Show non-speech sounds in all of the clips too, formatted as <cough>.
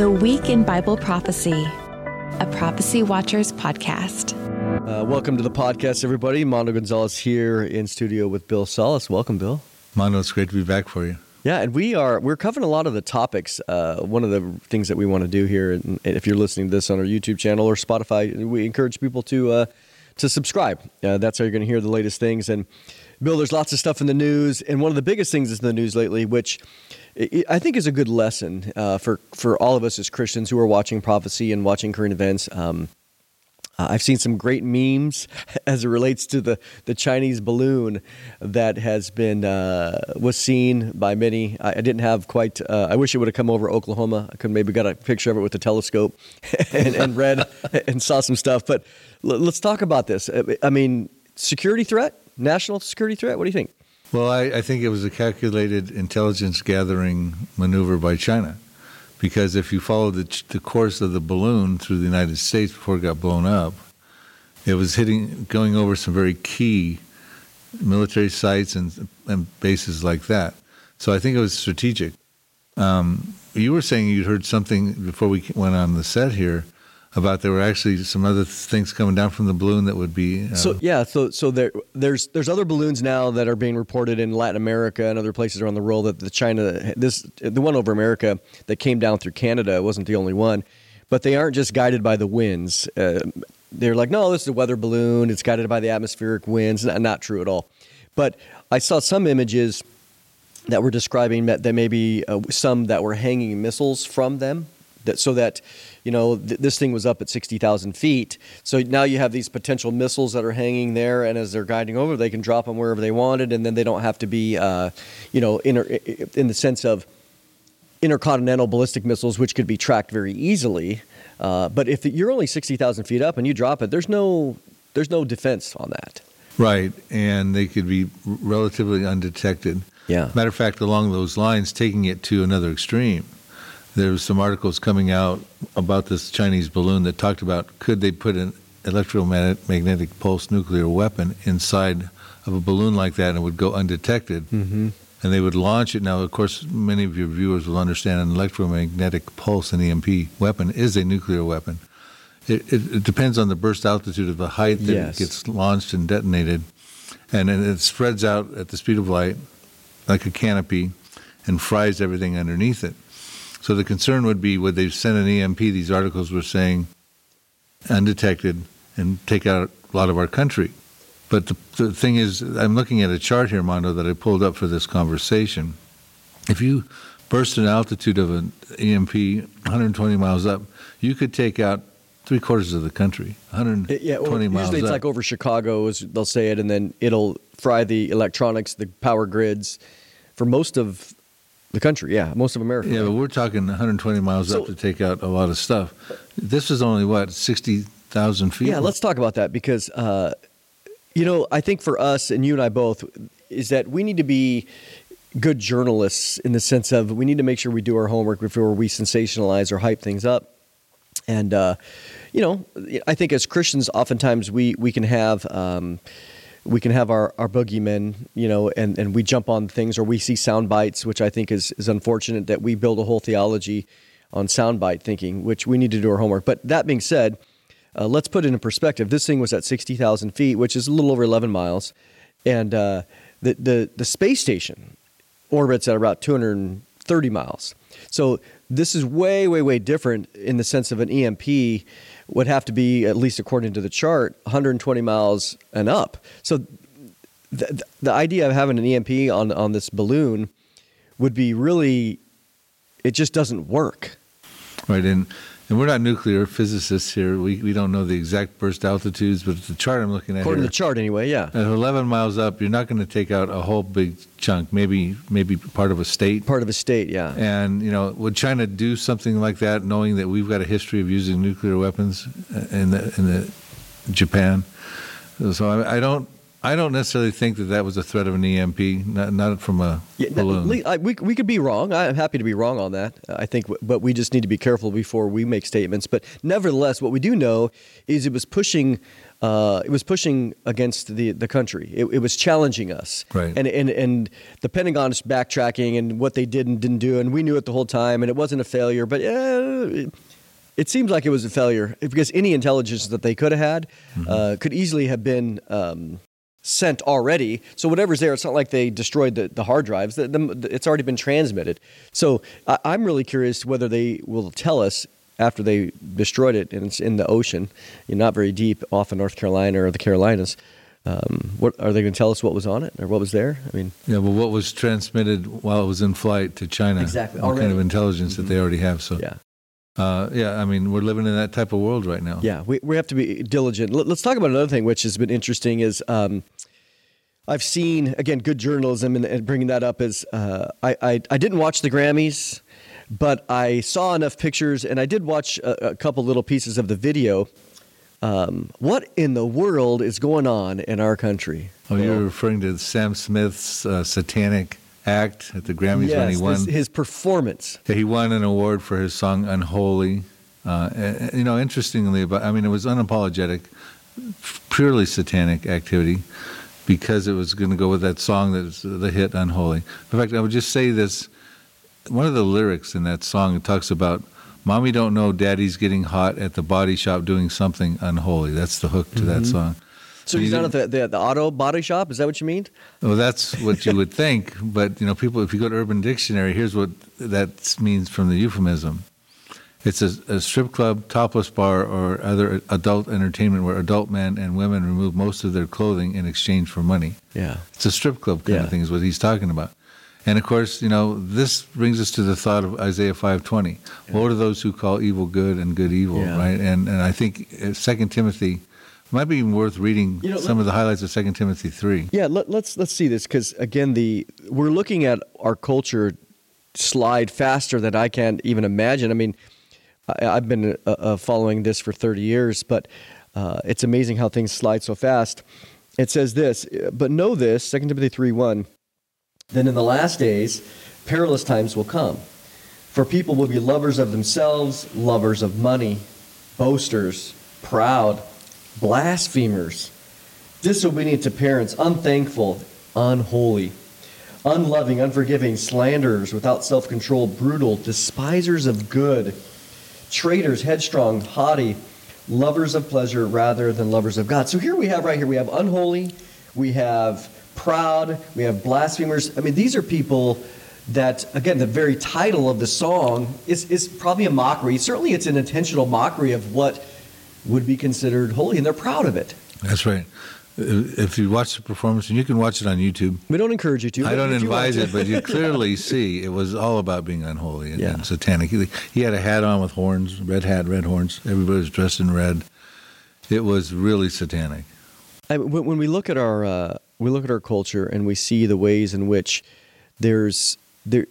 The Week in Bible Prophecy, a Prophecy Watchers podcast. Uh, welcome to the podcast, everybody. Mondo Gonzales here in studio with Bill Salus. Welcome, Bill. Mondo, it's great to be back for you. Yeah, and we are we're covering a lot of the topics. Uh, one of the things that we want to do here, and if you're listening to this on our YouTube channel or Spotify, we encourage people to uh, to subscribe. Uh, that's how you're going to hear the latest things. And Bill, there's lots of stuff in the news, and one of the biggest things is in the news lately, which I think is a good lesson uh, for for all of us as Christians who are watching prophecy and watching current events. Um, I've seen some great memes <laughs> as it relates to the, the Chinese balloon that has been uh, was seen by many. I, I didn't have quite. Uh, I wish it would have come over Oklahoma. I could maybe got a picture of it with the telescope <laughs> and, and read <laughs> and saw some stuff. But l- let's talk about this. I mean, security threat, national security threat. What do you think? Well, I, I think it was a calculated intelligence gathering maneuver by China because if you follow the, the course of the balloon through the United States before it got blown up, it was hitting, going over some very key military sites and, and bases like that. So I think it was strategic. Um, you were saying you'd heard something before we went on the set here about there were actually some other things coming down from the balloon that would be. Uh, so yeah, so so there there's there's other balloons now that are being reported in Latin America and other places around the world that the China this the one over America that came down through Canada wasn't the only one, but they aren't just guided by the winds. Uh, they're like, no, this is a weather balloon. It's guided by the atmospheric winds. Not, not true at all. But I saw some images that were describing that there may be uh, some that were hanging missiles from them that so that you know th- this thing was up at 60,000 feet. So now you have these potential missiles that are hanging there and as they're guiding over they can drop them wherever they wanted and then they don't have to be uh, you know inter- in the sense of intercontinental ballistic missiles which could be tracked very easily. Uh, but if you're only 60,000 feet up and you drop it there's no there's no defense on that. Right and they could be relatively undetected. Yeah. Matter of fact along those lines taking it to another extreme there was some articles coming out about this Chinese balloon that talked about could they put an electromagnetic pulse nuclear weapon inside of a balloon like that and it would go undetected. Mm-hmm. And they would launch it. Now, of course, many of your viewers will understand an electromagnetic pulse, an EMP weapon, is a nuclear weapon. It, it, it depends on the burst altitude of the height that yes. it gets launched and detonated. And then it spreads out at the speed of light like a canopy and fries everything underneath it. So the concern would be would they send an EMP? These articles were saying undetected and take out a lot of our country. But the, the thing is, I'm looking at a chart here, Mondo, that I pulled up for this conversation. If you burst an altitude of an EMP 120 miles up, you could take out three quarters of the country, 120 yeah, well, miles Usually it's up. like over Chicago, as they'll say it, and then it'll fry the electronics, the power grids for most of the country, yeah, most of America. Yeah, but we're talking 120 miles So- up to take out a lot of stuff. This is only what 60,000 feet. Yeah, let's talk about that because, uh, you know, I think for us and you and I both is that we need to be good journalists in the sense of we need to make sure we do our homework before we sensationalize or hype things up. And uh, you know, I think as Christians, oftentimes we we can have. Um, we can have our, our boogeymen, you know, and, and we jump on things or we see sound bites, which I think is, is unfortunate that we build a whole theology on soundbite thinking, which we need to do our homework. But that being said, uh, let's put it in perspective. This thing was at 60,000 feet, which is a little over 11 miles. And uh, the, the, the space station orbits at about 230 miles. So this is way, way, way different in the sense of an EMP would have to be, at least according to the chart, 120 miles and up. So the, the idea of having an EMP on, on this balloon would be really, it just doesn't work. Right, and and we're not nuclear physicists here. We we don't know the exact burst altitudes, but the chart I'm looking at According here, to the chart, anyway, yeah. at 11 miles up, you're not going to take out a whole big chunk. Maybe maybe part of a state. Part of a state, yeah. And you know, would China do something like that, knowing that we've got a history of using nuclear weapons in the in the Japan? So I, I don't I don't necessarily think that that was a threat of an EMP, not, not from a Yeah, balloon. I- we, we could be wrong. I'm happy to be wrong on that. I think, but we just need to be careful before we make statements. But nevertheless, what we do know is it was pushing uh, it was pushing against the, the country. It, it was challenging us. Right. And, and, and the Pentagon is backtracking and what they did and didn't do, and we knew it the whole time, and it wasn't a failure, but uh, it, it seems like it was a failure because any intelligence that they could have had uh, could easily have been um, sent already. So whatever's there, it's not like they destroyed the, the hard drives. The, the, it's already been transmitted. So I, I'm really curious whether they will tell us after they destroyed it and it's in the ocean, you know, not very deep off of North Carolina or the Carolinas. Um, what are they going to tell us? What was on it or what was there? I mean, Yeah, well, what was transmitted while it was in flight to China? Exactly, What kind of intelligence that they already have? So, yeah, uh, yeah, I mean, we're living in that type of world right now. yeah. We we have to be diligent. Let, us talk about another thing which has been interesting is. Um, I've seen again good journalism, and, and bringing that up is uh, I, I I didn't watch the Grammys, but I saw enough pictures, and I did watch a, a couple little pieces of the video. Um, what in the world is going on in our country? Oh, you're referring to Sam Smith's uh, Satanic Act at the Grammys when he won. his, his performance. Yeah, he won an award for his song "Unholy." Uh, and- you know, interestingly, about I mean, it was unapologetic, purely satanic activity, because it was going to go with that song that's the hit "Unholy." In fact, I would just say this: one of the lyrics in that song it talks about. Mommy don't know daddy's getting hot at the body shop doing something unholy. That's the hook to that song. So he's down at the, the the auto body shop. Is that what you mean? Well, that's what you would think, but you know, people. If you go to Urban Dictionary, here's what that means from the euphemism. It's a, a strip club, topless bar, or other adult entertainment where adult men and women remove most of their clothing in exchange for money. Yeah. It's a strip club kind Yeah. of thing, is what he's talking about. And of course, you know, this brings us to the thought of Isaiah 5:20. Woe to those who call evil good and good evil, Yeah. right? And and I think uh, Second Timothy might be even worth reading You know, some of the highlights of Second Timothy 3. Yeah, let, let's let's see this because again, the we're looking at our culture slide faster than I can even imagine. I mean, I, I've been uh, uh, following this for 30 years, but uh, it's amazing how things slide so fast. It says this, but know this, 2 Timothy 3 1, then in the last days, perilous times will come. For people will be lovers of themselves, lovers of money, boasters, proud, blasphemers, disobedient to parents, unthankful, unholy, unloving, unforgiving, slanderers, without self control, brutal, despisers of good, traitors, headstrong, haughty, lovers of pleasure rather than lovers of God. So here we have right here, we have unholy, we have proud, we have blasphemers. I mean, these are people that, again, the very title of the song is, is probably a mockery. Certainly, it's an intentional mockery of what would be considered holy, and they're proud of it. That's right. If you watch the performance, and you can watch it on YouTube. We don't encourage you to. I don't if you want advise it, but you <laughs> clearly see it was all about being unholy and, Yeah. and satanic. He, he had a hat on with horns, red hat, red horns. Everybody was dressed in red. It was really satanic. I, when, when we look at our uh, we look at our culture and we see the ways in which there's there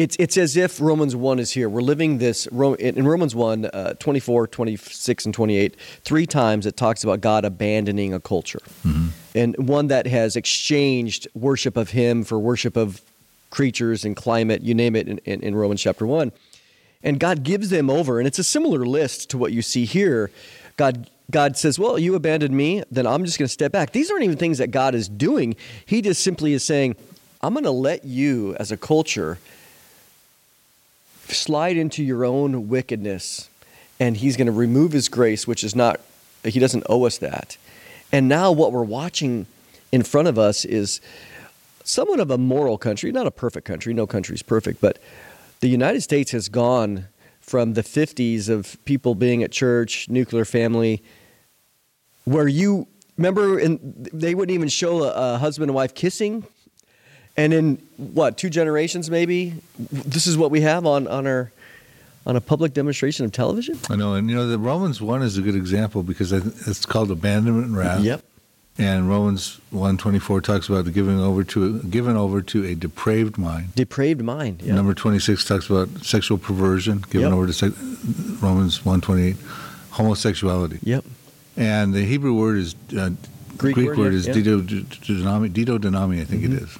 it's it's as if Romans 1 is here. We're living this in Romans 1 uh, 24, 26 and 28 three times it talks about God abandoning a culture. And one that has exchanged worship of him for worship of creatures and climate, you name it in, in, in Romans chapter 1. And God gives them over, and it's a similar list to what you see here. God God says, "Well, you abandoned me, then I'm just going to step back." These aren't even things that God is doing. He just simply is saying, "I'm going to let you as a culture slide into your own wickedness." And he's going to remove his grace, which is not he doesn't owe us that. And now what we're watching in front of us is somewhat of a moral country, not a perfect country, no country is perfect, but the United States has gone from the 50s of people being at church, nuclear family, where you remember in, they wouldn't even show a, a husband and wife kissing. And in what, two generations maybe, this is what we have on, on our on a public demonstration of television? I know, and you know, the Romans one is a good example because it's called abandonment and wrath. Yep. And Romans one twenty four talks about the giving over to given over to a depraved mind. Depraved mind. Yeah. Number twenty six talks about sexual perversion, given Yep. over to sec- Romans one twenty eight, homosexuality. Yep. And the Hebrew word is uh, Greek Greek, word, word, is yeah. Mm-hmm. didodinami, didodinami, I think it is.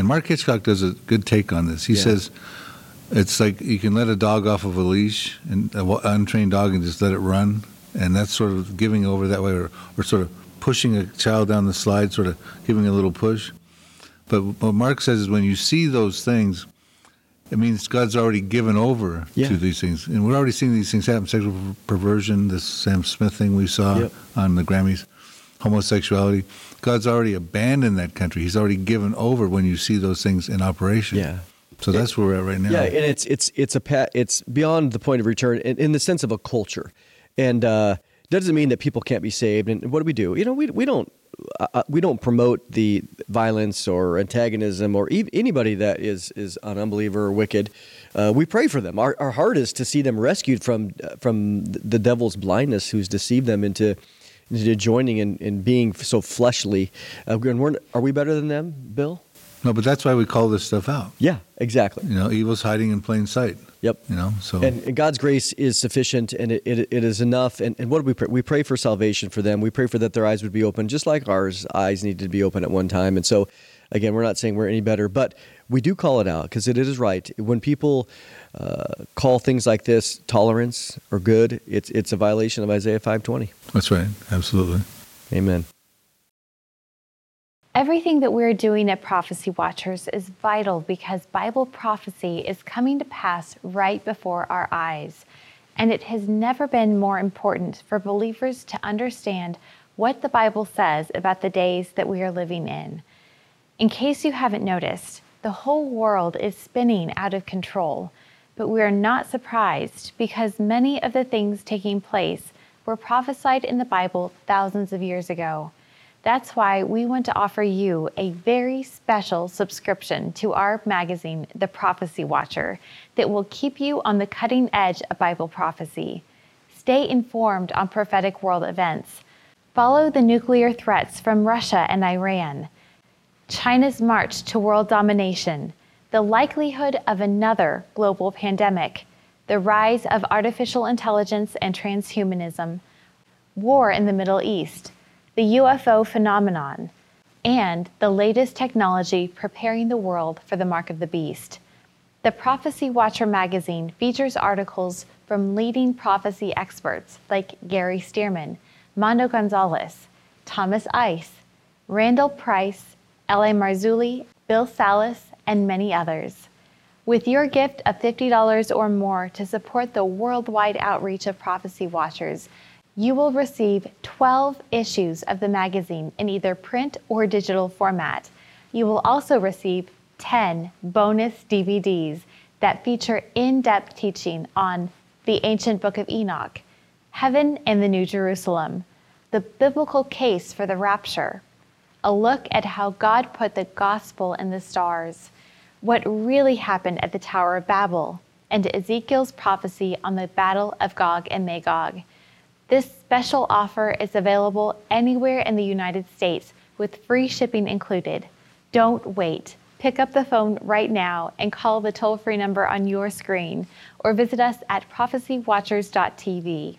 And Mark Hitchcock does a good take on this. He Yeah. says it's like you can let a dog off of a leash and uh, an untrained dog and just let it run, and that's sort of giving over that way, or, or sort of pushing a child down the slide, sort of giving a little push. But what Mark says is when you see those things, it means God's already given over Yeah. to these things, and we're already seeing these things happen: sexual perversion, this Sam Smith thing we saw Yep. on the Grammys, homosexuality. God's already abandoned that country. He's already given over when you see those things in operation. Yeah. So that's where we're at right now. Yeah, and it's it's it's a pa- it's beyond the point of return in, in the sense of a culture, and uh, doesn't mean that people can't be saved. And what do we do? You know, we we don't uh, uh, we don't promote the violence or antagonism or ev- anybody that is is an unbeliever or wicked. Uh, we pray for them. Our, our heart is to see them rescued from uh, from the devil's blindness, who's deceived them into joining and, and being so fleshly. Uh, are we better than them, Bill? No, but that's why we call this stuff out. Yeah, exactly. You know, evil's hiding in plain sight. Yep. You know, so And, and God's grace is sufficient and it, it, it is enough. And, and what do we pray? We pray for salvation for them. We pray for that their eyes would be open, just like ours eyes needed to be open at one time. And so, again, we're not saying we're any better, but we do call it out because it is right. When people uh, call things like this tolerance or good, it's, it's a violation of Isaiah 520. that's right. Absolutely. Amen. Everything that we're doing at Prophecy Watchers is vital because Bible prophecy is coming to pass right before our eyes. And it has never been more important for believers to understand what the Bible says about the days that we are living in. In case you haven't noticed, the whole world is spinning out of control, but we are not surprised because many of the things taking place were prophesied in the Bible thousands of years ago. That's why we want to offer you a very special subscription to our magazine, The Prophecy Watcher, that will keep you on the cutting edge of Bible prophecy. Stay informed on prophetic world events. Follow the nuclear threats from Russia and Iran. China's march to world domination, the likelihood of another global pandemic, the rise of artificial intelligence and transhumanism, war in the Middle East, the UFO phenomenon, and the latest technology preparing the world for the mark of the beast. The Prophecy Watcher magazine features articles from leading prophecy experts like Gary Stearman, Mondo Gonzales, Thomas Ice, Randall Price, L.A. Marzulli, Bill Salus, and many others. With your gift of $50 or more to support the worldwide outreach of Prophecy Watchers, you will receive 12 issues of the magazine in either print or digital format. You will also receive 10 bonus DVDs that feature in depth teaching on the ancient book of Enoch, heaven and the New Jerusalem, the biblical case for the rapture, a look at how God put the gospel in the stars, what really happened at the Tower of Babel, and Ezekiel's prophecy on the battle of Gog and Magog. This special offer is available anywhere in the United States with free shipping included. Don't wait. Pick up the phone right now and call the toll free number on your screen or visit us at prophecywatchers.tv.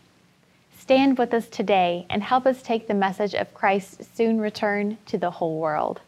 Stand with us today and help us take the message of Christ's soon return to the whole world.